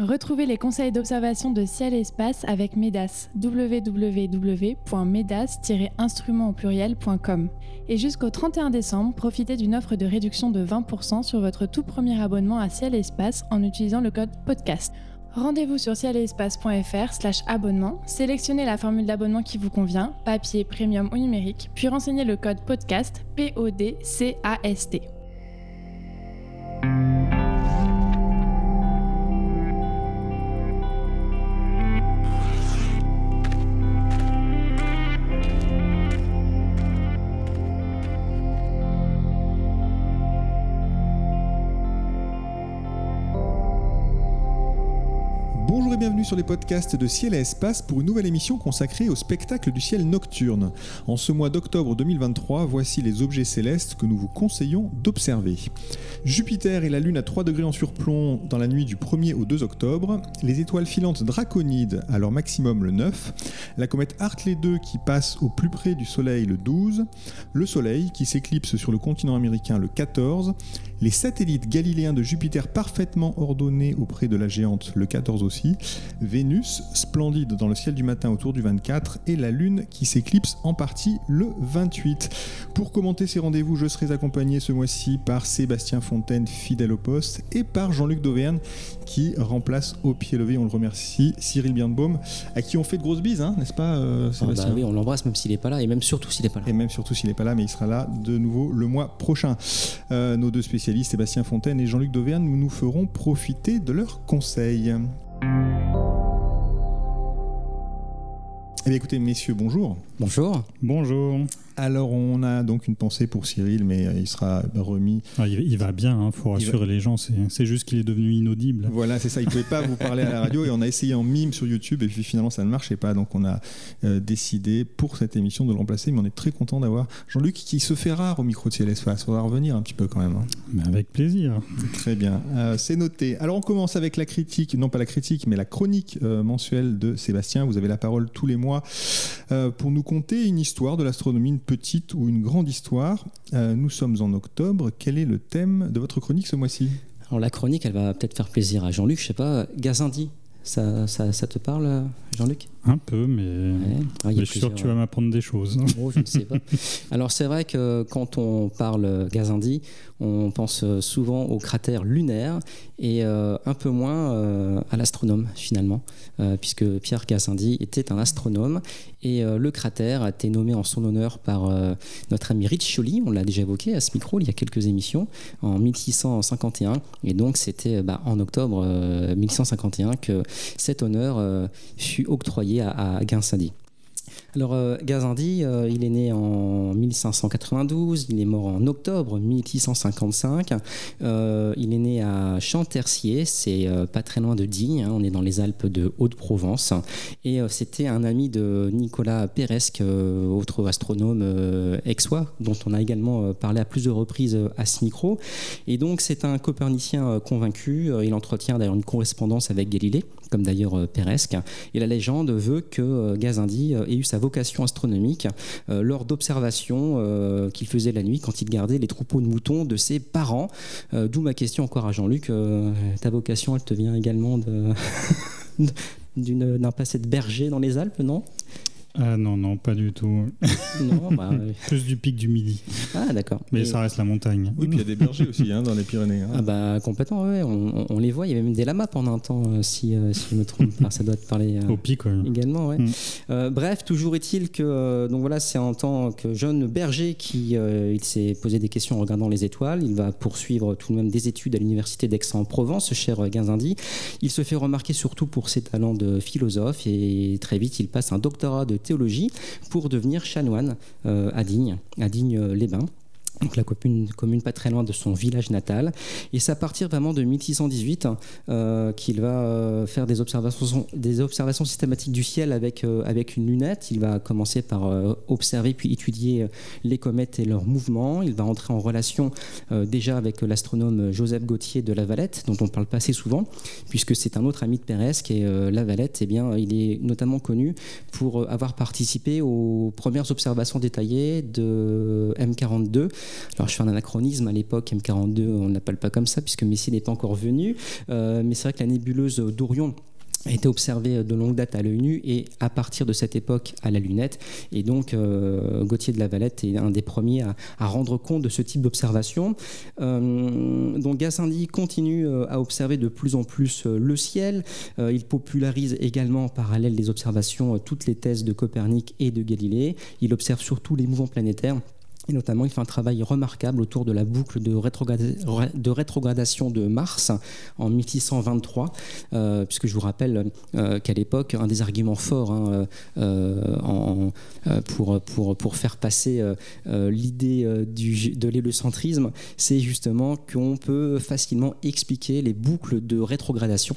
Retrouvez les conseils d'observation de ciel et espace avec MEDAS, www.medas-instrument au pluriel.com. Et jusqu'au 31 décembre, profitez d'une offre de réduction de 20% sur votre tout premier abonnement à ciel et espace en utilisant le code PODCAST. Rendez-vous sur cielespace.fr slash abonnement, sélectionnez la formule d'abonnement qui vous convient, papier, premium ou numérique, puis renseignez le code podcast P-O-D-C-A-S-T. Sur les podcasts de Ciel et Espace pour une nouvelle émission consacrée au spectacle du ciel nocturne. En ce mois d'octobre 2023, voici les objets célestes que nous vous conseillons d'observer. Jupiter et la Lune à 3 degrés en surplomb dans la nuit du 1er au 2 octobre, les étoiles filantes draconides à leur maximum le 9, la comète Hartley 2 qui passe au plus près du Soleil le 12, le Soleil qui s'éclipse sur le continent américain le 14, les satellites galiléens de Jupiter parfaitement ordonnés auprès de la géante le 14 aussi, Vénus splendide dans le ciel du matin autour du 24 et la Lune qui s'éclipse en partie le 28. Pour commenter ces rendez-vous, je serai accompagné ce mois-ci par Sébastien Fontaine, fidèle au poste, et par Jean-Luc Dauvergne qui remplace au pied levé, on le remercie, Cyril Birnbaum, à qui on fait de grosses bises, hein, n'est-ce pas euh, Ah Sébastien bah oui, on l'embrasse même s'il n'est pas là, et même surtout s'il n'est pas là. et même surtout s'il n'est pas là, mais il sera là de nouveau le mois prochain. Euh, nos deux spécialistes, Sébastien Fontaine et Jean-Luc Dauvergne, nous nous ferons profiter de leurs conseils. Eh bien écoutez, messieurs, bonjour. Bonjour. Bonjour. Alors on a donc une pensée pour Cyril, mais euh, il sera remis. Ah, il, va bien, il faut rassurer les gens, c'est juste qu'il est devenu inaudible. Voilà, c'est ça, il ne pouvait pas vous parler à la radio et on a essayé en mime sur YouTube et puis finalement ça ne marchait pas. Donc on a euh, décidé pour cette émission de le remplacer, mais on est très content d'avoir Jean-Luc qui se fait rare au micro de CLS. Il faudra revenir un petit peu quand même. hein. Mais avec plaisir. Très bien, Euh, c'est noté. Alors on commence avec la critique, non pas la critique, mais la chronique euh, mensuelle de Sébastien. Vous avez la parole tous les mois pour nous conter une histoire de l'astronomie, une petite ou une grande histoire. Euh, nous sommes en octobre. Quel est le thème de votre chronique ce mois-ci? La chronique, elle va peut-être faire plaisir à Jean-Luc, je sais pas, Gazindi, ça, ça te parle, Jean-Luc? Un peu, mais, Ouais. Ah, mais je suis sûr que tu vas m'apprendre des choses. Oh, je ne sais pas. Alors c'est vrai que quand on parle Gazindi, on pense souvent au cratère lunaire et euh, un peu moins euh, à l'astronome finalement, euh, puisque Pierre Gazindi était un astronome et le cratère a été nommé en son honneur par notre ami Riccioli, on l'a déjà évoqué à ce micro il y a quelques émissions, en 1651 et donc c'était bah, en octobre euh, 1651 que cet honneur fut octroyé à, à. Alors, euh, Gazindi, euh, il est né en 1592, il est mort en octobre 1655. Euh, il est né à Chantercier, c'est pas très loin de Digne, hein, on est dans les Alpes de Haute-Provence. Et c'était un ami de Nicolas Péresque, euh, autre astronome aixois, dont on a également parlé à plusieurs reprises à ce micro. Et donc, c'est un copernicien convaincu. Il entretient d'ailleurs une correspondance avec Galilée, comme d'ailleurs Péresque. Et la légende veut que Gazindi ait eu sa vocation astronomique euh, lors d'observations euh, qu'il faisait la nuit quand il gardait les troupeaux de moutons de ses parents. Euh, D'où ma question encore à Jean-Luc. ta vocation, elle te vient également d'un passé de berger dans les Alpes, non? Ah non, non, pas du tout. Non, bah, Plus du pic du midi. ah d'accord. Mais Et- ça reste la montagne. Oui, puis il y a des bergers aussi hein, dans les Pyrénées. hein. Ah bah complètement, ouais, on, les voit, il y avait même des lamas pendant un temps, euh, si, euh, si je me trompe pas, ça doit te parler euh, Au pic, ouais. également. Ouais. Mm. Euh, bref, toujours est-il que donc voilà, c'est en tant que jeune berger qui euh, il s'est posé des questions en regardant les étoiles. Il va poursuivre tout de même des études à l'université d'Aix-en-Provence, ce cher Gazindi. Il se fait remarquer surtout pour ses talents de philosophe et très vite il passe un doctorat de théologie pour devenir chanoine euh, à Digne, à Digne-les-Bains. Donc la commune, pas très loin de son village natal. Et c'est à partir vraiment de 1618 euh, qu'il va euh, faire des observations, des observations systématiques du ciel avec, euh, avec une lunette. Il va commencer par observer puis étudier les comètes et leurs mouvements. Il va entrer en relation déjà avec l'astronome Joseph Gauthier de La Valette, dont on parle pas assez souvent, puisque c'est un autre ami de Péresque. Et euh, La Valette, eh bien, il est notamment connu pour avoir participé aux premières observations détaillées de M42. Alors je fais un anachronisme à l'époque, M42 on ne l'appelle pas comme ça puisque Messier n'est pas encore venu, mais c'est vrai que la nébuleuse d'Orion a été observé de longue date à l'œil nu et à partir de cette époque à la lunette. Et donc, euh, Gauthier de la Valette est un des premiers à, rendre compte de ce type d'observation. Euh, donc, Gassendi continue euh, à observer de plus en plus le ciel. il popularise également en parallèle des observations toutes les thèses de Copernic et de Galilée. Il observe surtout les mouvements planétaires. Notamment, il fait un travail remarquable autour de la boucle de, rétrogradation de Mars en 1623, euh, puisque je vous rappelle euh, qu'à l'époque, un des arguments forts hein, euh, pour, pour, pour, faire passer l'idée de l'hélocentrisme, c'est justement qu'on peut facilement expliquer les boucles de rétrogradation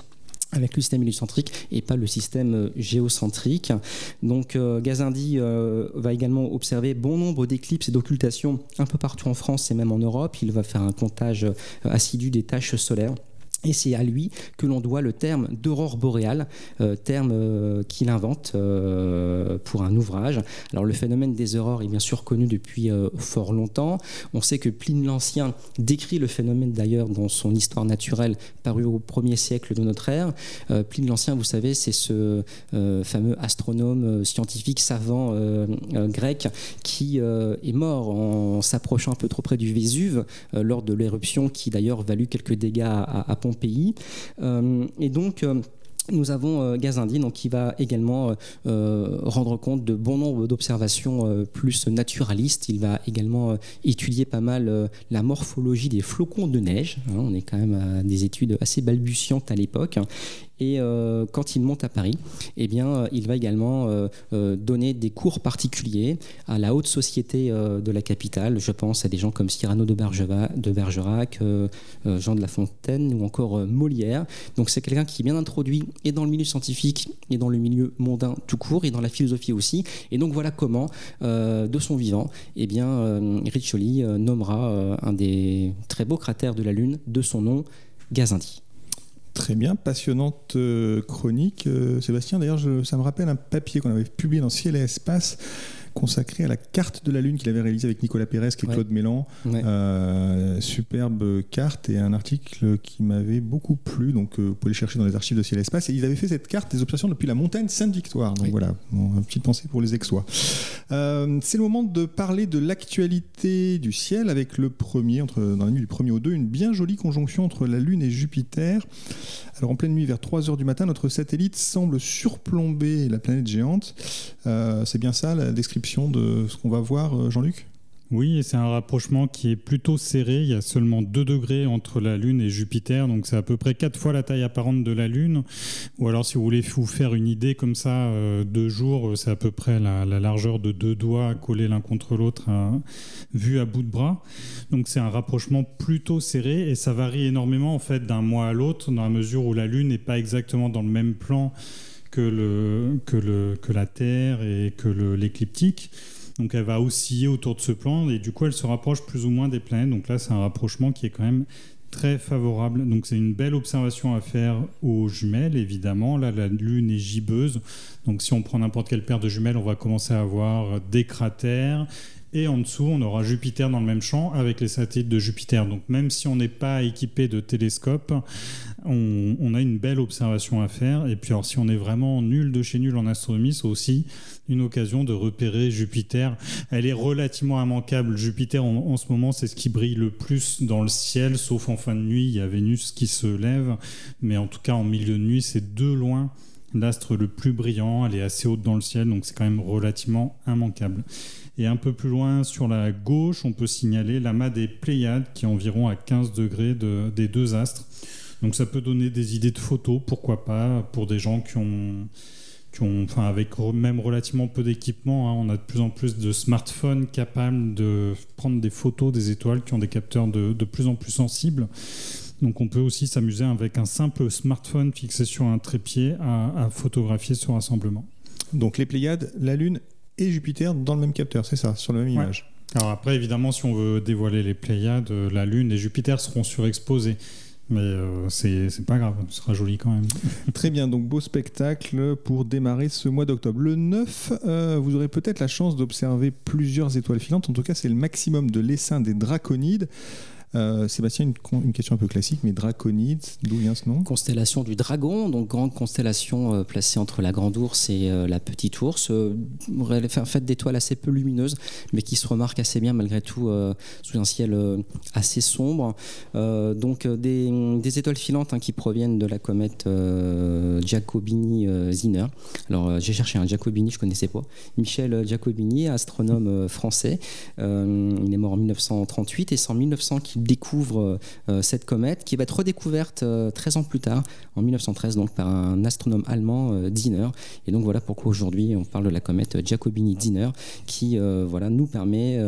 avec le système héliocentrique et pas le système euh, géocentrique. Donc euh, Gazindi euh, va également observer bon nombre d'éclipses et d'occultations un peu partout en France et même en Europe. Il va faire un comptage assidu des tâches solaires. Et c'est à lui que l'on doit le terme d'aurore boréale, euh, terme euh, qu'il invente euh, pour un ouvrage. Alors le phénomène des aurores est bien sûr connu depuis fort longtemps. On sait que Pline l'Ancien décrit le phénomène d'ailleurs dans son Histoire naturelle paru au 1er siècle de notre ère. Pline l'Ancien, vous savez, c'est ce fameux astronome scientifique savant grec qui est mort en s'approchant un peu trop près du Vésuve lors de l'éruption qui d'ailleurs valut quelques dégâts à, à pays. Euh, et donc, euh, nous avons euh, Gazindi donc, qui va également rendre compte de bon nombre d'observations plus naturalistes. Il va également étudier pas mal la morphologie des flocons de neige. Hein. on est quand même à des études assez balbutiantes à l'époque. Et euh, quand il monte à Paris, eh bien, euh, il va également euh, donner des cours particuliers à la haute société de la capitale. Je pense à des gens comme Cyrano de, Bergerac, Jean de La Fontaine ou encore Molière. Donc c'est quelqu'un qui est bien introduit et dans le milieu scientifique et dans le milieu mondain tout court et dans la philosophie aussi. Et donc voilà comment, de son vivant, eh bien, Riccioli nommera un des très beaux cratères de la Lune de son nom, Gazindi. Très bien, passionnante euh, chronique. Euh, Sébastien, d'ailleurs, ça me rappelle un papier qu'on avait publié dans Ciel et Espace consacré à la carte de la Lune qu'il avait réalisée avec Nicolas Pérez et Claude Mélan. Euh, superbe carte et un article qui m'avait beaucoup plu. Donc, euh, vous pouvez le chercher dans les archives de Ciel et Espace. Et ils avaient fait cette carte des observations depuis la montagne Sainte-Victoire. Donc voilà, une petite pensée pour les Aixois. Euh, c'est le moment de parler de l'actualité du ciel avec le premier, entre, dans la nuit du 1er au 2, une bien jolie conjonction entre la Lune et Jupiter. Alors en pleine nuit, vers 3 heures du matin, notre satellite semble surplomber la planète géante. c'est bien ça la description de ce qu'on va voir, euh, Jean-Luc? Oui, c'est un rapprochement qui est plutôt serré. Il y a seulement 2 degrés entre la Lune et Jupiter, donc c'est à peu près 4 fois la taille apparente de la Lune. Ou alors, si vous voulez vous faire une idée comme ça, euh, deux jours, c'est à peu près la, largeur de deux doigts collés l'un contre l'autre, hein, vu à bout de bras. Donc c'est un rapprochement plutôt serré et ça varie énormément en fait d'un mois à l'autre, dans la mesure où la Lune n'est pas exactement dans le même plan que, le, que, que la Terre et que l'écliptique. Donc elle va osciller autour de ce plan et du coup elle se rapproche plus ou moins des planètes. Donc là c'est un rapprochement qui est quand même très favorable. Donc c'est une belle observation à faire aux jumelles évidemment. Là la Lune est gibbeuse. Donc si on prend n'importe quelle paire de jumelles on va commencer à avoir des cratères et en dessous, on aura Jupiter dans le même champ avec les satellites de Jupiter. Donc même si on n'est pas équipé de télescope, on, a une belle observation à faire. Et puis alors si on est vraiment nul de chez nul en astronomie, c'est aussi une occasion de repérer Jupiter. Elle est relativement immanquable. Jupiter en, en ce moment, c'est ce qui brille le plus dans le ciel, sauf en fin de nuit, il y a Vénus qui se lève. Mais en tout cas, en milieu de nuit, c'est de loin l'astre le plus brillant. Elle est assez haute dans le ciel, donc c'est quand même relativement immanquable. Et un peu plus loin sur la gauche, on peut signaler l'amas des Pléiades qui est environ à 15 degrés des deux astres. Donc ça peut donner des idées de photos, pourquoi pas, pour des gens qui ont, qui ont enfin avec même relativement peu d'équipement. Hein. on a de plus en plus de smartphones capables de prendre des photos des étoiles qui ont des capteurs de, de plus en plus sensibles. Donc on peut aussi s'amuser avec un simple smartphone fixé sur un trépied à, à photographier ce rassemblement. Donc les Pléiades, la Lune et Jupiter dans le même capteur, c'est ça, sur la même image. Alors après, évidemment, si on veut dévoiler les Pléiades, euh, la Lune et Jupiter seront surexposés. mais euh, c'est pas grave, ce sera joli quand même. Très bien, donc beau spectacle pour démarrer ce mois d'octobre. Le 9, euh, vous aurez peut-être la chance d'observer plusieurs étoiles filantes. En tout cas, c'est le maximum de l'essaim des draconides. Euh, Sébastien, une, question un peu classique, mais Draconides, d'où vient ce nom? Constellation du Dragon, donc grande constellation euh, placée entre la Grande Ourse et euh, la Petite Ourse, faite d'étoiles assez peu lumineuses, mais qui se remarquent assez bien malgré tout sous un ciel assez sombre. donc des, étoiles filantes hein, qui proviennent de la comète Giacobini-Zinner. Alors j'ai cherché un Giacobini, je ne connaissais pas. Michel Giacobini, astronome français. il est mort en 1938 et c'est en 1900 qu'il découvre euh, cette comète qui va être redécouverte 13 euh, ans plus tard, en 1913, donc par un astronome allemand, euh, Diener. Et donc voilà pourquoi aujourd'hui on parle de la comète Giacobini-Diener qui voilà, nous permet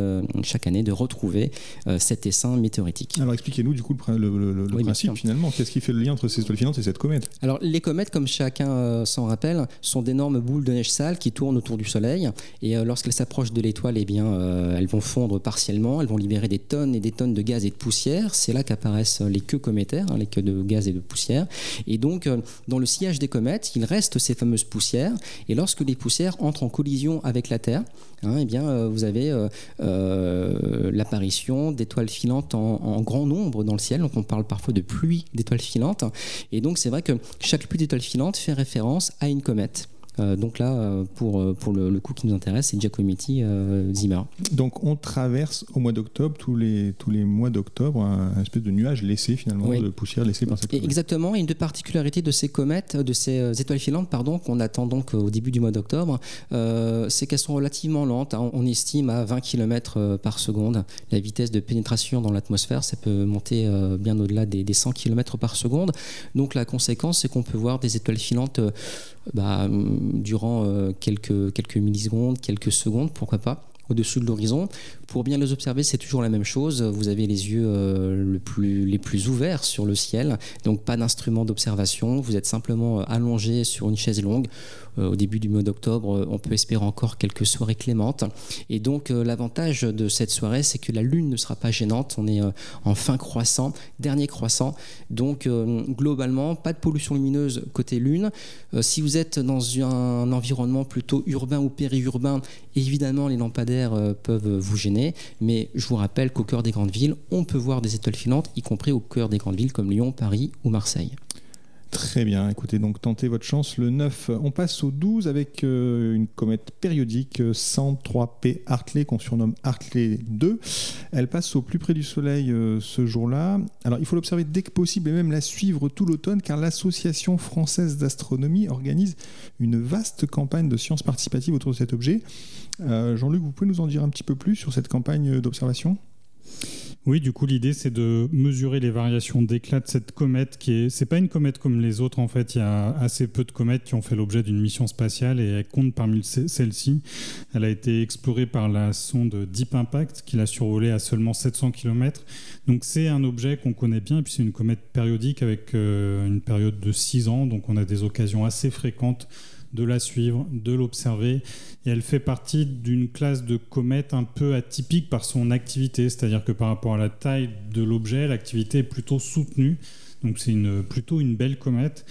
chaque année de retrouver cet essaim météoritique. Alors expliquez-nous du coup le, principe finalement. Qu'est-ce qui fait le lien entre ces étoiles filantes et cette comète? Alors les comètes, comme chacun s'en rappelle, sont d'énormes boules de neige sale qui tournent autour du Soleil. Et lorsqu'elles s'approchent de l'étoile, eh bien, elles vont fondre partiellement, elles vont libérer des tonnes et des tonnes de gaz et de C'est là qu'apparaissent les queues cométaires, hein, les queues de gaz et de poussière. Et donc, euh, dans le sillage des comètes, il reste ces fameuses poussières. Et lorsque les poussières entrent en collision avec la Terre, hein, eh bien, euh, vous avez euh, l'apparition d'étoiles filantes en, grand nombre dans le ciel. Donc, on parle parfois de pluie d'étoiles filantes. Et donc, c'est vrai que chaque pluie d'étoiles filantes fait référence à une comète. Euh, donc là, euh, pour, euh, pour le, coup qui nous intéresse, c'est Giacometti Zimmer. Donc on traverse au mois d'octobre, tous les, tous les mois d'octobre, un, espèce de nuage laissé finalement, de poussière laissée par cette comète. Exactement, et une des particularités de ces comètes, de ces étoiles filantes, pardon, qu'on attend donc au début du mois d'octobre, c'est qu'elles sont relativement lentes. Hein. On estime à 20 km par seconde la vitesse de pénétration dans l'atmosphère. Ça peut monter bien au-delà des, des, 100 km par seconde. Donc la conséquence, c'est qu'on peut voir des étoiles filantes bah, durant euh, quelques, quelques millisecondes, quelques secondes, pourquoi pas au-dessus de l'horizon. Pour bien les observer, c'est toujours la même chose. Vous avez les yeux euh, le plus, les plus ouverts sur le ciel, donc pas d'instrument d'observation. Vous êtes simplement euh, allongé sur une chaise longue. Euh, au début du mois d'octobre, on peut espérer encore quelques soirées clémentes. Et donc l'avantage de cette soirée, c'est que la lune ne sera pas gênante. On est en fin croissant, dernier croissant. Donc globalement, pas de pollution lumineuse côté lune. si vous êtes dans un environnement plutôt urbain ou périurbain, évidemment les lampadaires euh, peuvent vous gêner, mais je vous rappelle qu'au cœur des grandes villes, on peut voir des étoiles filantes, y compris au cœur des grandes villes comme Lyon, Paris ou Marseille. Très bien, écoutez, donc tentez votre chance le 9. On passe au 12 avec euh, une comète périodique 103P euh, Hartley qu'on surnomme Hartley 2. Elle passe au plus près du Soleil euh, ce jour-là. Alors il faut l'observer dès que possible et même la suivre tout l'automne car l'Association française d'astronomie organise une vaste campagne de sciences participatives autour de cet objet. Jean-Luc, vous pouvez nous en dire un petit peu plus sur cette campagne d'observation? Oui, du coup, l'idée, c'est de mesurer les variations d'éclat de cette comète qui est. C'est pas une comète comme les autres, en fait. Il y a assez peu de comètes qui ont fait l'objet d'une mission spatiale et elle compte parmi celles-ci. Elle a été explorée par la sonde Deep Impact qui l'a survolée à seulement 700 km. Donc, c'est un objet qu'on connaît bien et puis c'est une comète périodique avec euh, une période de 6 ans. Donc, on a des occasions assez fréquentes de la suivre, de l'observer. Et elle fait partie d'une classe de comètes un peu atypique par son activité, c'est-à-dire que par rapport à la taille de l'objet, l'activité est plutôt soutenue. Donc c'est une, plutôt une belle comète.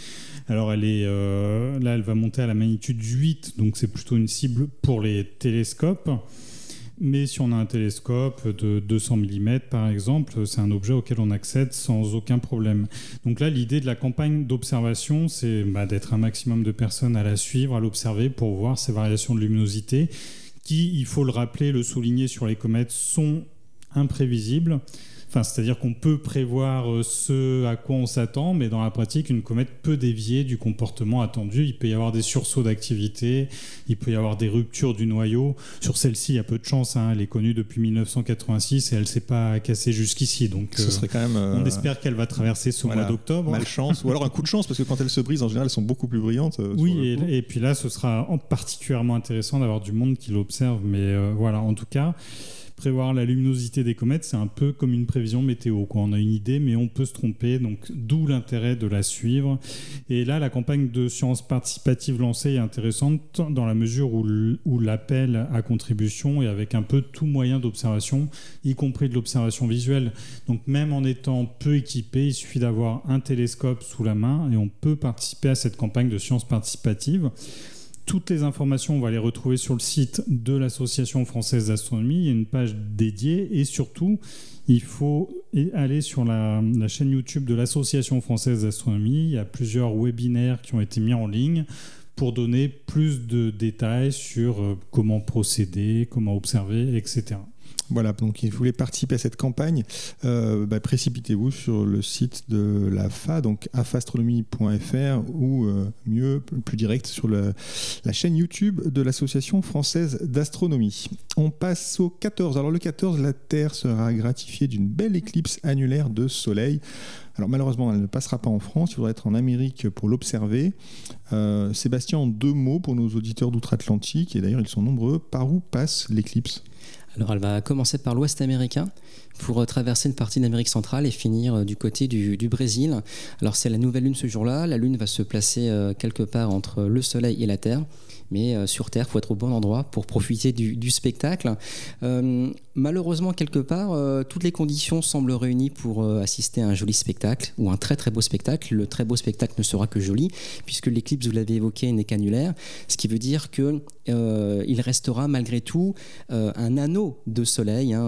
Alors elle est, euh, là, elle va monter à la magnitude 8, donc c'est plutôt une cible pour les télescopes. Mais si on a un télescope de 200 mm, par exemple, c'est un objet auquel on accède sans aucun problème. Donc là, l'idée de la campagne d'observation, c'est bah, d'être un maximum de personnes à la suivre, à l'observer pour voir ces variations de luminosité qui, il faut le rappeler, le souligner sur les comètes, sont imprévisibles c'est-à-dire qu'on peut prévoir euh, ce à quoi on s'attend, mais dans la pratique, une comète peut dévier du comportement attendu. Il peut y avoir des sursauts d'activité, il peut y avoir des ruptures du noyau. Sur celle-ci, il y a peu de chance. Hein. Elle est connue depuis 1986 et elle ne s'est pas cassée jusqu'ici. Donc, ce serait quand même, on euh, espère qu'elle va traverser ce mois d'octobre. Malchance, ou alors un coup de chance, parce que quand elles se brisent, en général, elles sont beaucoup plus brillantes. Euh, oui, et, puis là, ce sera particulièrement intéressant d'avoir du monde qui l'observe. Mais voilà, en tout cas. Prévoir la luminosité des comètes, c'est un peu comme une prévision météo. Quoi. On a une idée, mais on peut se tromper, donc d'où l'intérêt de la suivre. Et là, la campagne de sciences participatives lancée est intéressante dans la mesure où l'appel à contribution est avec un peu tout moyen d'observation, y compris de l'observation visuelle. Donc même en étant peu équipé, il suffit d'avoir un télescope sous la main et on peut participer à cette campagne de sciences participatives. Toutes les informations, on va les retrouver sur le site de l'Association française d'astronomie. Il y a une page dédiée et surtout, il faut aller sur la, chaîne YouTube de l'Association française d'astronomie. Il y a plusieurs webinaires qui ont été mis en ligne pour donner plus de détails sur euh, comment procéder, comment observer, etc. Voilà, donc si vous voulez participer à cette campagne, euh, bah, précipitez-vous sur le site de la FA, donc afastronomie.fr ou euh, mieux, plus direct, sur la chaîne YouTube de l'Association française d'astronomie. On passe au 14. Alors le 14, la Terre sera gratifiée d'une belle éclipse annulaire de Soleil. Alors malheureusement, elle ne passera pas en France, il faudra être en Amérique pour l'observer. Euh, Sébastien, en deux mots pour nos auditeurs d'outre-Atlantique, et d'ailleurs ils sont nombreux, par où passe l'éclipse? Alors elle va commencer par l'ouest américain pour euh, traverser une partie d'Amérique centrale et finir euh, du côté du, Brésil. Alors c'est la nouvelle lune ce jour-là. La lune va se placer euh, quelque part entre le Soleil et la Terre mais sur Terre, il faut être au bon endroit pour profiter du, spectacle. malheureusement, quelque part, toutes les conditions semblent réunies pour assister à un joli spectacle ou un très très beau spectacle. Le très beau spectacle ne sera que joli, puisque l'éclipse, vous l'avez évoqué, n'est qu'annulaire, ce qui veut dire que il restera malgré tout un anneau de soleil. Hein,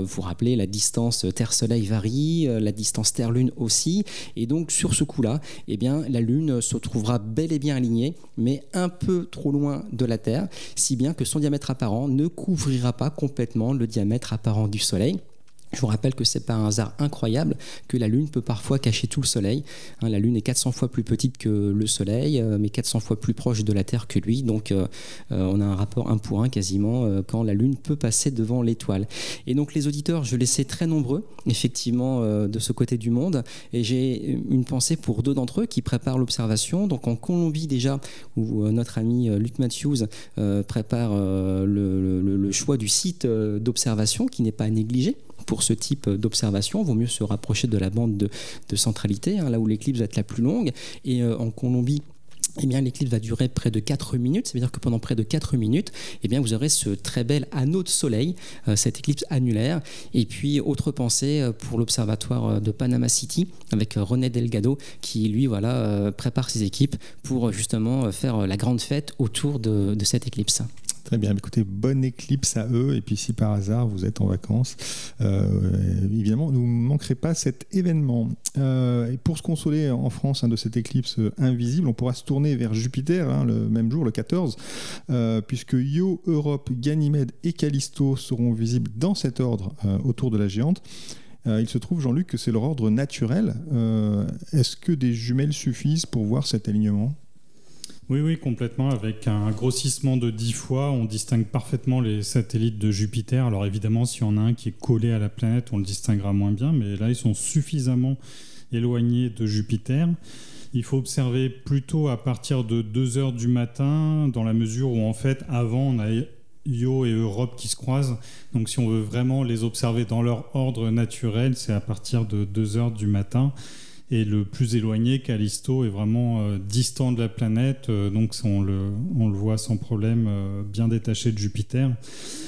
vous vous rappelez, la distance Terre-Soleil varie, euh, la distance Terre-Lune aussi. Et donc, sur ce coup-là, eh bien, la Lune se trouvera bel et bien alignée, mais un peu trop loin de la Terre, si bien que son diamètre apparent ne couvrira pas complètement le diamètre apparent du Soleil. Je vous rappelle que c'est pas un hasard incroyable que la Lune peut parfois cacher tout le Soleil. Hein, la Lune est 400 fois plus petite que le Soleil, euh, mais 400 fois plus proche de la Terre que lui. Donc euh, euh, on a un rapport 1 pour 1 quasiment quand la Lune peut passer devant l'étoile. Et donc les auditeurs, je les sais très nombreux, effectivement, de ce côté du monde. Et j'ai une pensée pour deux d'entre eux qui préparent l'observation. Donc en Colombie déjà, où notre ami Luc Matthews prépare le, le choix du site d'observation qui n'est pas à négliger pour ce type d'observation. Vaut mieux se rapprocher de la bande de, centralité, hein, là où l'éclipse va être la plus longue. Et euh, en Colombie, eh bien, l'éclipse va durer près de 4 minutes. Ça veut dire que pendant près de 4 minutes, eh bien, vous aurez ce très bel anneau de soleil, euh, cette éclipse annulaire. Et puis, autre pensée euh, pour l'observatoire de Panama City avec René Delgado qui, lui, voilà, prépare ses équipes pour justement faire la grande fête autour de cette éclipse. Très bien, écoutez, bonne éclipse à eux. Et puis si par hasard vous êtes en vacances, euh, évidemment, ne manquerez pas cet événement. Euh, et pour se consoler en France hein, de cette éclipse invisible, on pourra se tourner vers Jupiter hein, le même jour, le 14, euh, puisque Io, Europe, Ganymède et Callisto seront visibles dans cet ordre autour de la géante. il se trouve, Jean-Luc, que c'est leur ordre naturel. Est-ce que des jumelles suffisent pour voir cet alignement? Oui, oui, complètement. Avec un grossissement de 10 fois, on distingue parfaitement les satellites de Jupiter. Alors évidemment, s'il y en a un qui est collé à la planète, on le distinguera moins bien, mais là, ils sont suffisamment éloignés de Jupiter. Il faut observer plutôt à partir de 2 heures du matin, dans la mesure où, en fait, avant, on a Io et Europe qui se croisent. Donc, si on veut vraiment les observer dans leur ordre naturel, c'est à partir de 2 heures du matin et le plus éloigné, Callisto, est vraiment euh, distant de la planète, euh, donc on le, voit sans problème, euh, bien détaché de Jupiter.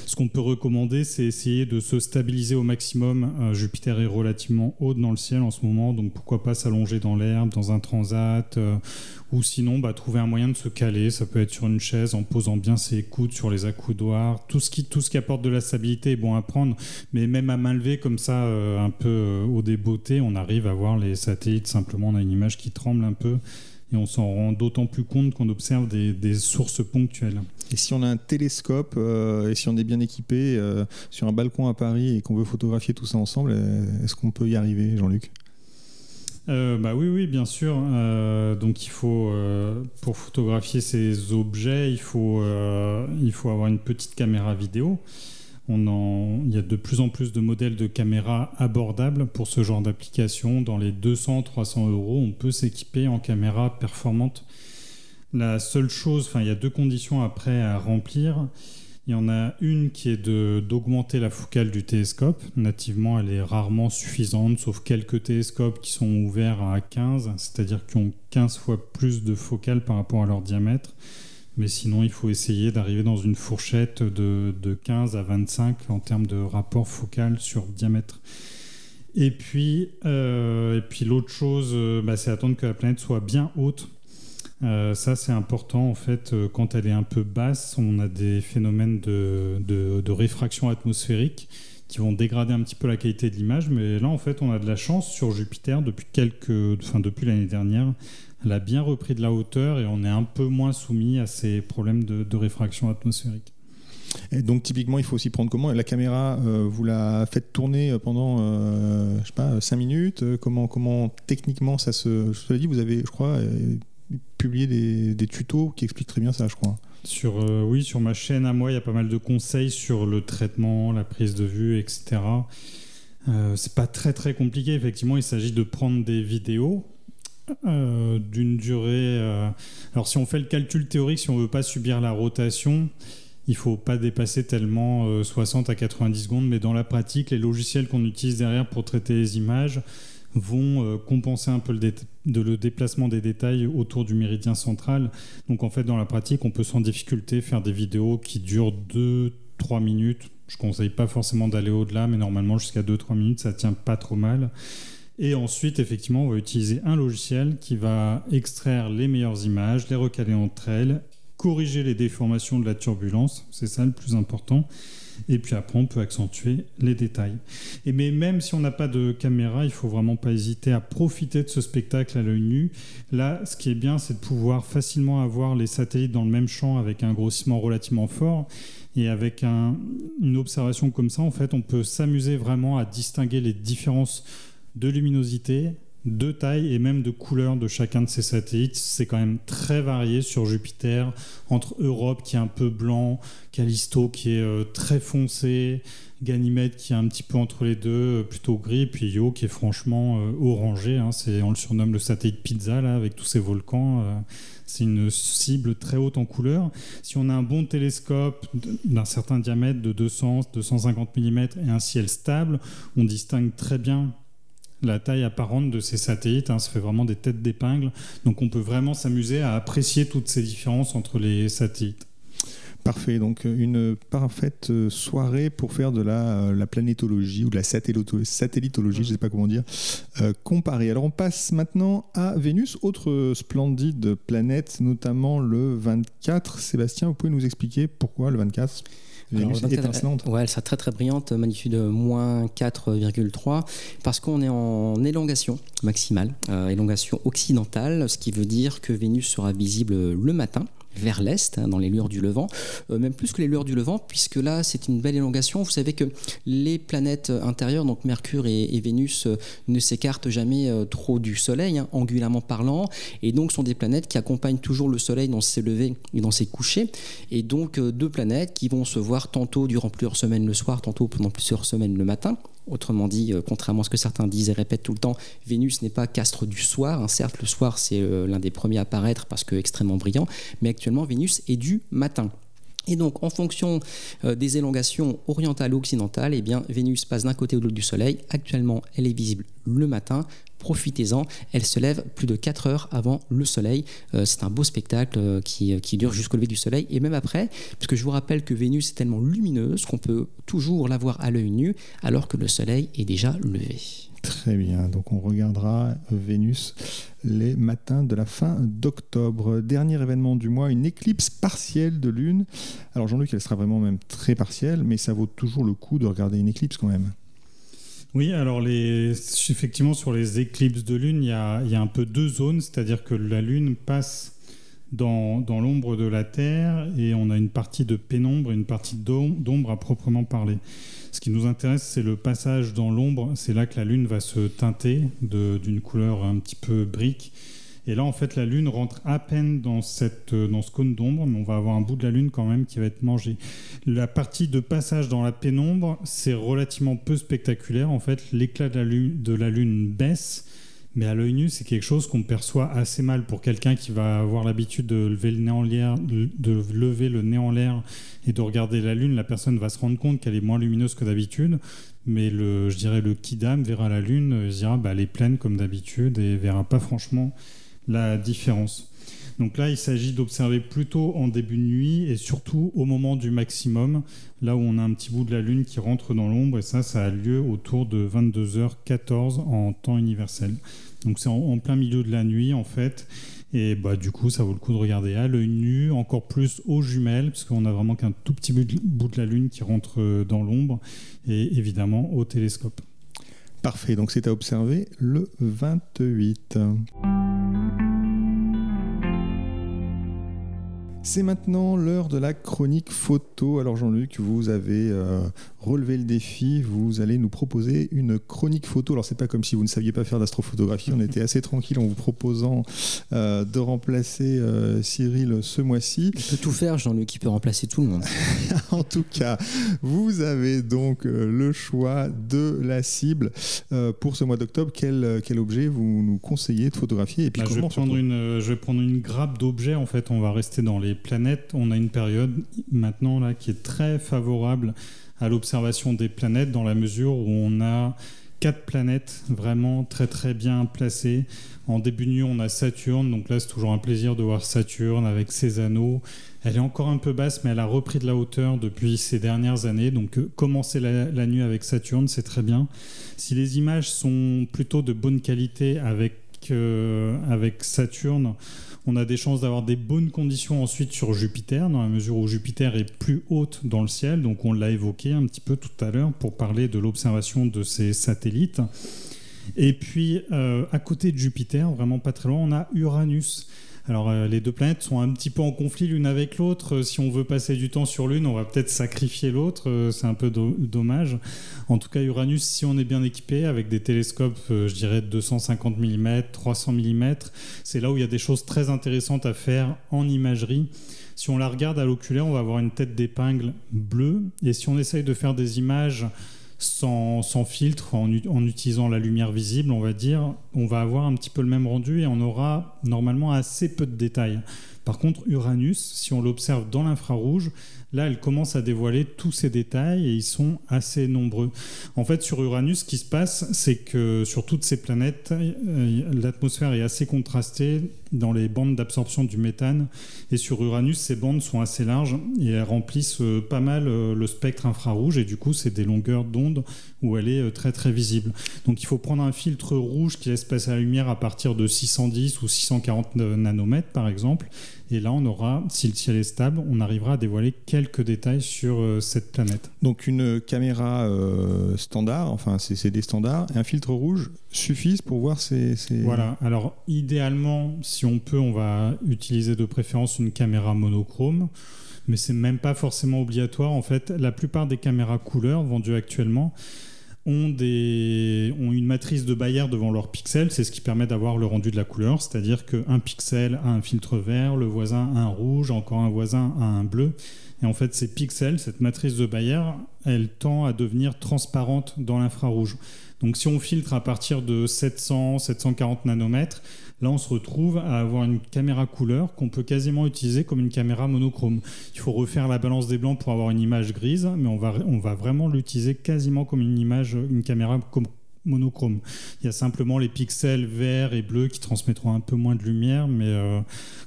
Ce qu'on peut recommander, c'est essayer de se stabiliser au maximum. Jupiter est relativement haut dans le ciel en ce moment, donc pourquoi pas s'allonger dans l'herbe, dans un transat, ou sinon bah, trouver un moyen de se caler. Ça peut être sur une chaise en posant bien ses coudes sur les accoudoirs. Tout ce qui, tout ce qui apporte de la stabilité est bon à prendre, mais même à main levée comme ça, un peu au débeauté, on arrive à voir les satellites simplement on a une image qui tremble un peu et on s'en rend d'autant plus compte qu'on observe des, sources ponctuelles. Et si on a un télescope euh, et si on est bien équipé euh, sur un balcon à Paris et qu'on veut photographier tout ça ensemble, euh, est-ce qu'on peut y arriver, Jean-Luc? Bah oui, oui, bien sûr. donc il faut, pour photographier ces objets, il faut, il faut avoir une petite caméra vidéo il y a de plus en plus de modèles de caméras abordables pour ce genre d'application. Dans les 200-300 euros, on peut s'équiper en caméra performante. La seule chose, enfin, il y a deux conditions après à remplir. Il y en a une qui est d'augmenter la focale du télescope. Nativement, elle est rarement suffisante, sauf quelques télescopes qui sont ouverts à 15, c'est-à-dire qui ont 15 fois plus de focale par rapport à leur diamètre. Mais sinon, il faut essayer d'arriver dans une fourchette de, 15 à 25 en termes de rapport focal sur diamètre. Et puis, euh, puis l'autre chose, euh, bah, c'est attendre que la planète soit bien haute euh, ça, c'est important. En fait, quand elle est un peu basse, on a des phénomènes de, de, réfraction atmosphérique qui vont dégrader un petit peu la qualité de l'image. Mais là, en fait, on a de la chance sur Jupiter depuis enfin, depuis l'année dernière. Elle a bien repris de la hauteur et on est un peu moins soumis à ces problèmes de, réfraction atmosphérique. Et donc typiquement, il faut aussi prendre comment la caméra, euh, vous la faites tourner pendant, je sais pas, 5 minutes. comment, comment techniquement ça se, je dit, vous avez, je crois, publier des, tutos qui expliquent très bien ça, je crois. Sur, euh, oui, sur ma chaîne à moi, il y a pas mal de conseils sur le traitement, la prise de vue, etc. Euh, c'est pas très très compliqué, effectivement. Il s'agit de prendre des vidéos euh, d'une durée. Euh, alors, si on fait le calcul théorique, si on veut pas subir la rotation, il faut pas dépasser tellement 60 à 90 secondes. Mais dans la pratique, les logiciels qu'on utilise derrière pour traiter les images vont euh, compenser un peu le, de le, déplacement des détails autour du méridien central. Donc en fait, dans la pratique, on peut sans difficulté faire des vidéos qui durent 2-3 minutes. Je conseille pas forcément d'aller au-delà, mais normalement jusqu'à 2-3 minutes, ça tient pas trop mal. Et ensuite, effectivement, on va utiliser un logiciel qui va extraire les meilleures images, les recaler entre elles, corriger les déformations de la turbulence, c'est ça le plus important, et puis après, on peut accentuer les détails. Et mais même si on n'a pas de caméra, il faut vraiment pas hésiter à profiter de ce spectacle à l'œil nu. Là, ce qui est bien, c'est de pouvoir facilement avoir les satellites dans le même champ avec un grossissement relativement fort. Et avec une observation comme ça, en fait, on peut s'amuser vraiment à distinguer les différences de luminosité, de taille et même de couleur de chacun de ces satellites. C'est quand même très varié sur Jupiter, entre Europe qui est un peu blanc, Callisto qui est euh, très foncé, Ganymède qui est un petit peu entre les deux, euh, plutôt gris, puis Io qui est franchement euh, orangé. Hein. on le surnomme le satellite pizza là, avec tous ces volcans. c'est une cible très haute en couleur. Si on a un bon télescope d'un certain diamètre de 200, 250 mm et un ciel stable, on distingue très bien la taille apparente de ces satellites. Hein, ça fait vraiment des têtes d'épingle. Donc on peut vraiment s'amuser à apprécier toutes ces différences entre les satellites. Parfait, donc euh, une parfaite euh, soirée pour faire de la, euh, la planétologie ou de la satellitologie, je ne sais pas comment dire, comparée. Alors on passe maintenant à Vénus, autre splendide planète, notamment le 24. Sébastien, vous pouvez nous expliquer pourquoi le 24 Vénus est étincelante. Ouais, elle sera très très brillante, magnitude moins 4,3, parce qu'on est en élongation maximale, élongation occidentale, ce qui veut dire que Vénus sera visible le matin vers l'est, hein, dans les lueurs du Levant, euh, même plus que les lueurs du Levant, puisque là, c'est une belle élongation. Vous savez que les planètes intérieures, donc Mercure et, Vénus, euh, ne s'écartent jamais euh, trop du Soleil, hein, angulairement parlant, et donc sont des planètes qui accompagnent toujours le Soleil dans ses levées et dans ses couchers, et donc deux planètes qui vont se voir tantôt durant plusieurs semaines le soir, tantôt pendant plusieurs semaines le matin. Autrement dit, euh, contrairement à ce que certains disent et répètent tout le temps, Vénus n'est pas castre du soir. Hein. Certes, le soir, c'est euh, l'un des premiers à apparaître parce que extrêmement brillant, mais actuellement, Vénus est du matin. Et donc, en fonction euh, des élongations orientales ou occidentales, eh bien, Vénus passe d'un côté ou de l'autre du Soleil. Actuellement, elle est visible le matin profitez-en. Elle se lève plus de 4 heures avant le soleil. Euh, c'est un beau spectacle euh, qui, qui, dure jusqu'au lever du soleil et même après, puisque je vous rappelle que Vénus est tellement lumineuse qu'on peut toujours la voir à l'œil nu alors que le soleil est déjà levé. Très bien, donc on regardera Vénus les matins de la fin d'octobre. Dernier événement du mois, une éclipse partielle de lune. Alors Jean-Luc, elle sera vraiment même très partielle, mais ça vaut toujours le coup de regarder une éclipse quand même. Oui, alors effectivement, sur les éclipses de lune, il y a, un peu deux zones, c'est-à-dire que la lune passe dans, l'ombre de la Terre et on a une partie de pénombre une partie d'ombre à proprement parler. Ce qui nous intéresse, c'est le passage dans l'ombre. C'est là que la Lune va se teinter d'une couleur un petit peu brique et là, en fait, la Lune rentre à peine dans, cette, euh, dans ce cône d'ombre, mais on va avoir un bout de la Lune quand même qui va être mangé. La partie de passage dans la pénombre, c'est relativement peu spectaculaire. En fait, l'éclat de, la lune, baisse, Mais à l'œil nu, c'est quelque chose qu'on perçoit assez mal pour quelqu'un qui va avoir l'habitude de lever le nez en l'air, de lever le nez en l'air et de regarder la lune. La personne va se rendre compte qu'elle est moins lumineuse que d'habitude, mais le, je dirais le kidam verra la lune, il dira bah, elle est pleine comme d'habitude et verra pas franchement la différence. Donc là, il s'agit d'observer plutôt en début de nuit et surtout au moment du maximum, là où on a un petit bout de la Lune qui rentre dans l'ombre, et ça, ça a lieu autour de 22h14 en temps universel. Donc c'est en, plein milieu de la nuit, en fait. Et bah, du coup, ça vaut le coup de regarder à l'œil nu, encore plus aux jumelles, parce qu'on a vraiment qu'un tout petit bout de la Lune qui rentre euh, dans l'ombre, et évidemment au télescope. Parfait, donc c'est à observer le 28. C'est maintenant l'heure de la chronique photo. Alors Jean-Luc, vous avez euh, relevé le défi, vous allez nous proposer une chronique photo. Alors c'est pas comme si vous ne saviez pas faire d'astrophotographie, on était assez tranquille en vous proposant euh, de remplacer euh, Cyril ce mois-ci. Il peut tout faire Jean-Luc, il peut remplacer tout le monde. en tout cas, vous avez donc le choix de la cible pour ce mois d'octobre. Quel, quel objet vous nous conseillez de photographier et puis bah, je, vais prendre une, je vais prendre une grappe d'objets en fait, on va rester dans les planètes, on a une période maintenant là qui est très favorable à l'observation des planètes dans la mesure où on a quatre planètes vraiment très très bien placées. En début de nuit, on a Saturne, donc là c'est toujours un plaisir de voir Saturne avec ses anneaux. Elle est encore un peu basse, mais elle a repris de la hauteur depuis ces dernières années. Donc euh, commencer la, nuit avec Saturne, c'est très bien. Si les images sont plutôt de bonne qualité avec, euh, avec Saturne, on a des chances d'avoir des bonnes conditions ensuite sur Jupiter, dans la mesure où Jupiter est plus haute dans le ciel. Donc on l'a évoqué un petit peu tout à l'heure pour parler de l'observation de ces satellites. Et puis euh, à côté de Jupiter, vraiment pas très loin, on a Uranus. Alors euh, les deux planètes sont un petit peu en conflit l'une avec l'autre. Euh, si on veut passer du temps sur l'une, on va peut-être sacrifier l'autre. Euh, c'est un peu dommage. En tout cas, Uranus, si on est bien équipé avec des télescopes, je dirais 250 mm, 300 mm, c'est là où il y a des choses très intéressantes à faire en imagerie. Si on la regarde à l'oculaire, on va avoir une tête d'épingle bleue. Et si on essaye de faire des images sans, filtre, en, utilisant la lumière visible, on va dire, on va avoir un petit peu le même rendu et on aura normalement assez peu de détails. Par contre, Uranus, si on l'observe dans l'infrarouge, là, elle commence à dévoiler tous ces détails et ils sont assez nombreux. En fait, sur Uranus, ce qui se passe, c'est que sur toutes ces planètes, euh, l'atmosphère est assez contrastée dans les bandes d'absorption du méthane. Et sur Uranus, ces bandes sont assez larges et elles remplissent euh, pas mal euh, le spectre infrarouge. Et du coup, c'est des longueurs d'onde où elle est très très visible. Donc il faut prendre un filtre rouge qui laisse passer la lumière à partir de 610 ou 640 nanomètres, par exemple. Et là, on aura, si le ciel est stable, on arrivera à dévoiler quelques détails sur euh, cette planète. Donc une caméra euh, standard, enfin c'est des standards, et un filtre rouge suffisent pour voir ces, Voilà, alors idéalement, si on peut, on va utiliser de préférence une caméra monochrome mais c'est même pas forcément obligatoire. En fait, la plupart des caméras couleurs vendues actuellement ont, une matrice de Bayer devant leur pixel, c'est ce qui permet d'avoir le rendu de la couleur, c'est-à-dire qu'un pixel a un filtre vert, le voisin a un rouge, encore un voisin a un bleu. Et en fait, ces pixels, cette matrice de Bayer, elle tend à devenir transparente dans l'infrarouge. Donc si on filtre à partir de 700, 740 nanomètres, Là, on se retrouve à avoir une caméra couleur qu'on peut quasiment utiliser comme une caméra monochrome. Il faut refaire la balance des blancs pour avoir une image grise, mais on va, on va vraiment l'utiliser quasiment comme une image, une caméra monochrome. Il y a simplement les pixels verts et bleus qui transmettront un peu moins de lumière, mais euh,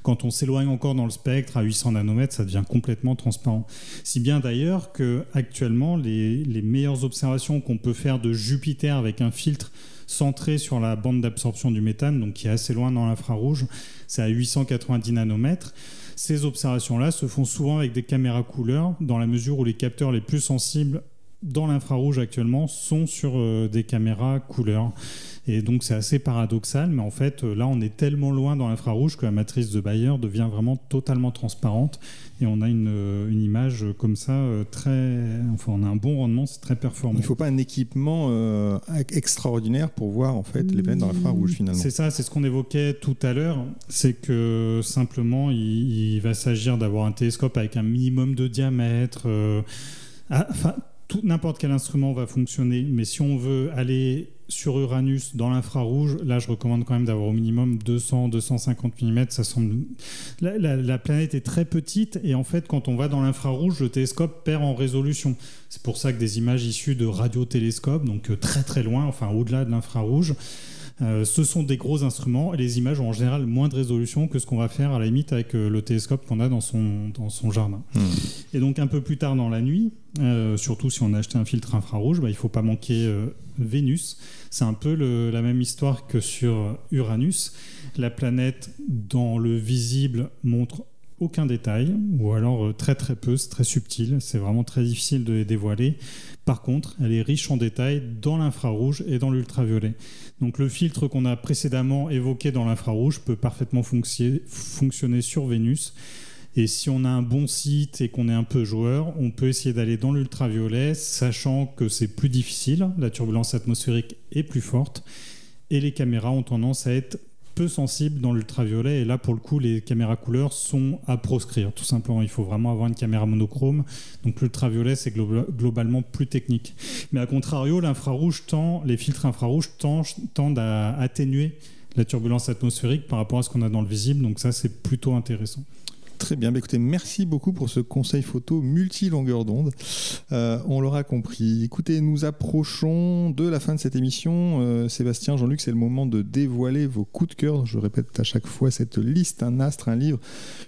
quand on s'éloigne encore dans le spectre à 800 nanomètres, ça devient complètement transparent. Si bien d'ailleurs que actuellement, les, les meilleures observations qu'on peut faire de Jupiter avec un filtre centré sur la bande d'absorption du méthane, donc qui est assez loin dans l'infrarouge, c'est à 890 nanomètres. Ces observations-là se font souvent avec des caméras couleurs, dans la mesure où les capteurs les plus sensibles dans l'infrarouge actuellement sont sur euh, des caméras couleurs. Et donc c'est assez paradoxal, mais en fait euh, là on est tellement loin dans l'infrarouge que la matrice de Bayer devient vraiment totalement transparente et on a une, euh, une image comme ça très, enfin on a un bon rendement, c'est très performant. Il ne faut pas un équipement extraordinaire pour voir en fait les planètes dans l'infrarouge finalement. C'est ça, c'est ce qu'on évoquait tout à l'heure, c'est que simplement il, va s'agir d'avoir un télescope avec un minimum de diamètre. enfin, n'importe quel instrument va fonctionner, mais si on veut aller sur Uranus dans l'infrarouge, là je recommande quand même d'avoir au minimum 200-250 mm. Ça semble... La, planète est très petite et en fait quand on va dans l'infrarouge, le télescope perd en résolution. C'est pour ça que des images issues de radiotélescopes, donc euh, très très loin, enfin au-delà de l'infrarouge, euh, ce sont des gros instruments et les images ont en général moins de résolution que ce qu'on va faire à la limite avec euh, le télescope qu'on a dans son, dans son jardin. Hmm. Et donc un peu plus tard dans la nuit, euh, surtout si on a acheté un filtre infrarouge, bah, il ne faut pas manquer Vénus. C'est un peu la même histoire que sur Uranus. La planète dans le visible montre aucun détail, ou alors très très peu, c'est très subtil, c'est vraiment très difficile de les dévoiler. Par contre, elle est riche en détails dans l'infrarouge et dans l'ultraviolet. Donc le filtre qu'on a précédemment évoqué dans l'infrarouge peut parfaitement fonctionner sur Vénus. Et si on a un bon site et qu'on est un peu joueur, on peut essayer d'aller dans l'ultraviolet, sachant que c'est plus difficile, la turbulence atmosphérique est plus forte, et les caméras ont tendance à être peu sensibles dans l'ultraviolet. Et là, pour le coup, les caméras couleurs sont à proscrire. Tout simplement, il faut vraiment avoir une caméra monochrome. Donc l'ultraviolet, c'est globalement plus technique. Mais à contrario, l'infrarouge tend, les filtres infrarouges tendent à atténuer la turbulence atmosphérique par rapport à ce qu'on a dans le visible. Donc ça, c'est plutôt intéressant. Très bien, bah, écoutez, merci beaucoup pour ce conseil photo multi-longueur d'onde. Euh, on l'aura compris. Écoutez, nous approchons de la fin de cette émission. Euh, Sébastien, Jean-Luc, c'est le moment de dévoiler vos coups de cœur. Je répète à chaque fois cette liste, un astre, un livre,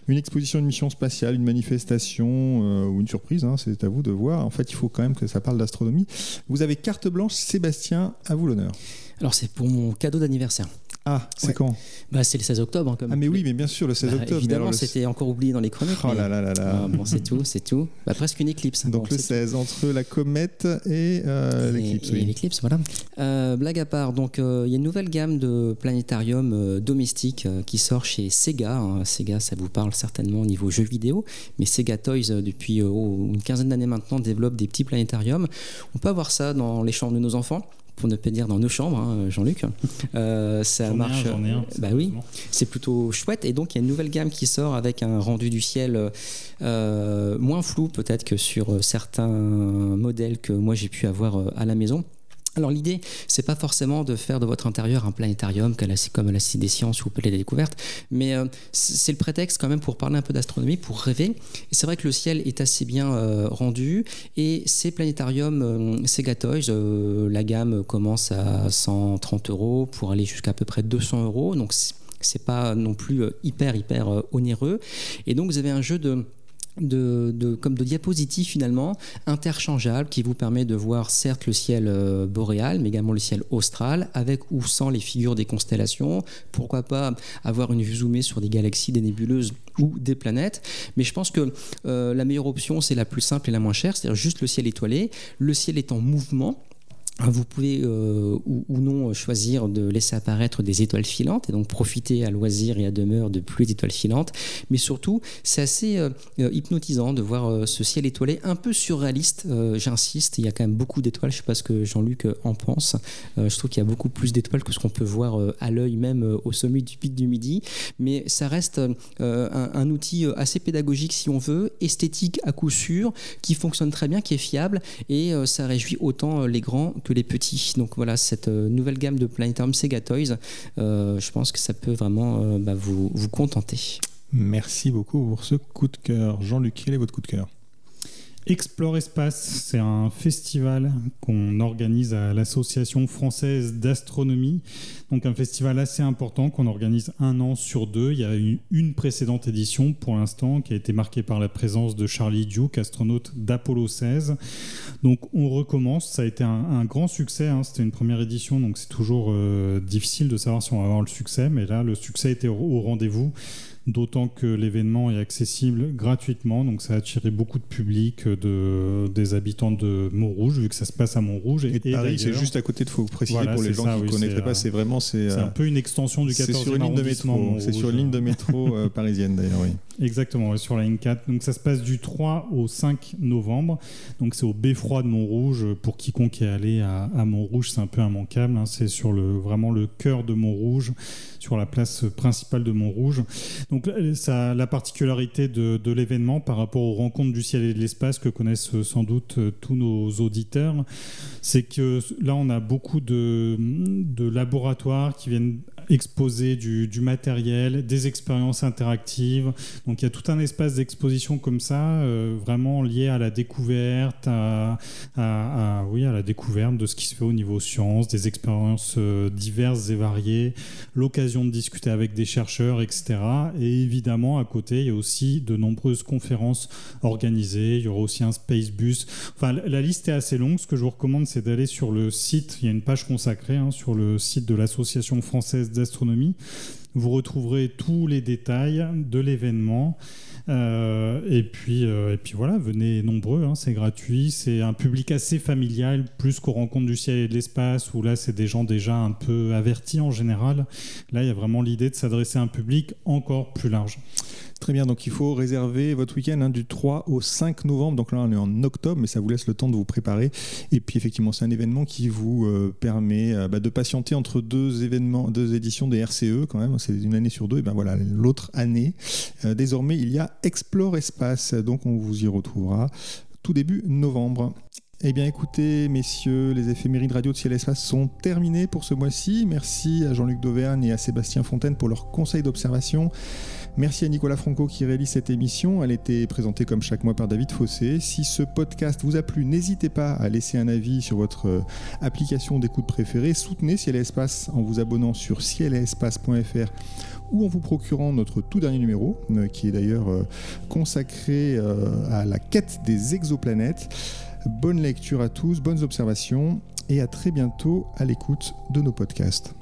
une exposition, une mission spatiale, une manifestation euh, ou une surprise. Hein, c'est à vous de voir. En fait, il faut quand même que ça parle d'astronomie. Vous avez carte blanche, Sébastien, à vous l'honneur. Alors c'est pour mon cadeau d'anniversaire. Ah, c'est quand bah, C'est le 16 octobre. Hein, ah, mais oui, mais bien sûr, le 16 bah, octobre. Évidemment, c'était encore oublié dans les chroniques. Oh là là là là. Ah, bon, c'est tout, c'est tout. Bah, presque une éclipse. Donc le 16, entre la comète et euh, l'éclipse. Oui. l'éclipse, voilà. Euh, blague à part, donc euh, il y a une nouvelle gamme de planétarium domestique qui sort chez Sega. Hein. Sega, ça vous parle certainement au niveau jeux vidéo, mais Sega Toys, depuis oh, une quinzaine d'années maintenant, développe des petits planétariums. On peut avoir ça dans les chambres de nos enfants pour ne pas dire dans nos chambres, hein, Jean-Luc. Euh, ça marche. bah oui, c'est plutôt chouette. Et donc il y a une nouvelle gamme qui sort avec un rendu du ciel euh, moins flou peut-être que sur certains modèles que moi j'ai pu avoir euh, à la maison. Alors l'idée, c'est pas forcément de faire de votre intérieur un planétarium comme la Cité des Sciences ou au Palais des Découvertes, mais euh, c'est le prétexte quand même pour parler un peu d'astronomie, pour rêver. Et c'est vrai que le ciel est assez bien euh, rendu et ces planétariums euh, Sega Toys, la gamme commence à 130 euros pour aller jusqu'à à peu près 200 euros, donc c'est pas non plus hyper hyper onéreux. Et donc vous avez un jeu de de, comme de diapositives finalement interchangeables qui vous permet de voir certes le ciel euh, boréal mais également le ciel austral avec ou sans les figures des constellations. Pourquoi pas avoir une vue zoomée sur des galaxies des nébuleuses ou des planètes. Mais je pense que euh, la meilleure option c'est la plus simple et la moins chère c'est-à-dire juste le ciel étoilé. Le ciel est en mouvement vous pouvez euh, ou, non choisir de laisser apparaître des étoiles filantes et donc profiter à loisir et à demeure de plus d'étoiles filantes. Mais surtout, c'est assez euh, euh, hypnotisant de voir ce ciel étoilé un peu surréaliste. J'insiste, il y a quand même beaucoup d'étoiles. Je ne sais pas ce que Jean-Luc en pense. je trouve qu'il y a beaucoup plus d'étoiles que ce qu'on peut voir à l'œil même au sommet du pic du Midi. Mais ça reste un, un, outil assez pédagogique si on veut, esthétique à coup sûr, qui fonctionne très bien, qui est fiable et ça réjouit autant les grands que les petits. Donc voilà, cette euh, nouvelle gamme de Planetarium Sega Toys, euh, je pense que ça peut vraiment euh, bah, vous, vous contenter. Merci beaucoup pour ce coup de cœur. Jean-Luc, quel est votre coup de cœur? Explore Espace, c'est un festival qu'on organise à l'Association française d'astronomie. Donc un festival assez important qu'on organise un an sur deux. Il y a eu une précédente édition pour l'instant qui a été marquée par la présence de Charlie Duke, astronaute d'Apollo 16. Donc on recommence. Ça a été un, grand succès. Hein. C'était une première édition, donc c'est toujours euh, difficile de savoir si on va avoir le succès. Mais là, le succès était au rendez-vous d'autant que l'événement est accessible gratuitement, donc ça a attiré beaucoup de public, de, des habitants de Montrouge, vu que ça se passe à Montrouge. Et, Paris, c'est juste à côté de, faut préciser pour les gens qui ne connaîtraient pas, c'est vraiment... C'est un peu une extension du 14e C'est sur une ligne de métro, c'est sur une ligne de métro parisienne d'ailleurs, oui. Exactement, sur la ligne 4. Donc ça se passe du 3 au 5 novembre. Donc c'est au Beffroi de Montrouge. Pour quiconque est allé à, Montrouge, c'est un peu immanquable. Hein. C'est sur le, vraiment le cœur de Montrouge, sur la place principale de Montrouge. Donc la particularité de, l'événement par rapport aux rencontres du ciel et de l'espace que connaissent sans doute euh, tous nos auditeurs, c'est que là on a beaucoup de laboratoires qui viennent exposer du, matériel, des expériences interactives. Donc il y a tout un espace d'exposition comme ça, euh, vraiment lié à la découverte, à, oui, à la découverte de ce qui se fait au niveau sciences, des expériences euh, diverses et variées, l'occasion de discuter avec des chercheurs, etc. Et évidemment, à côté, il y a aussi de nombreuses conférences organisées. Il y aura aussi un Space Bus. Enfin, la liste est assez longue. Ce que je vous recommande, c'est d'aller sur le site. Il y a une page consacrée hein, sur le site de l'Association française d'astronomie. Vous retrouverez tous les détails de l'événement. Euh, et, puis, euh, et puis voilà, venez nombreux, hein, c'est gratuit. C'est un public assez familial, plus qu'aux rencontres du ciel et de l'espace, où là, c'est des gens déjà un peu avertis en général. Là, il y a vraiment l'idée de s'adresser à un public encore plus large. Très bien, donc il faut réserver votre week-end hein, du 3 au 5 novembre. Donc là, on est en octobre, mais ça vous laisse le temps de vous préparer. Et puis effectivement, c'est un événement qui vous euh, permet euh, bah, de patienter entre deux événements, deux éditions des RCE quand même. C'est une année sur deux. Et ben voilà, l'autre année, euh, désormais, il y a Explore Espace. Donc on vous y retrouvera tout début novembre. Eh bien écoutez, messieurs, les éphémérides radio de Ciel Espace sont terminés pour ce mois-ci. Merci à Jean-Luc Dauvergne et à Sébastien Fontaine pour leurs conseils d'observation. Merci à Nicolas Franco qui réalise cette émission. Elle était présentée comme chaque mois par David Fossé. Si ce podcast vous a plu, n'hésitez pas à laisser un avis sur votre euh, application d'écoute préférée. Soutenez Ciel et Espace en vous abonnant sur cielespace.fr ou en vous procurant notre tout dernier numéro, euh, qui est d'ailleurs euh, consacré à la quête des exoplanètes. Bonne lecture à tous, bonnes observations et à très bientôt à l'écoute de nos podcasts.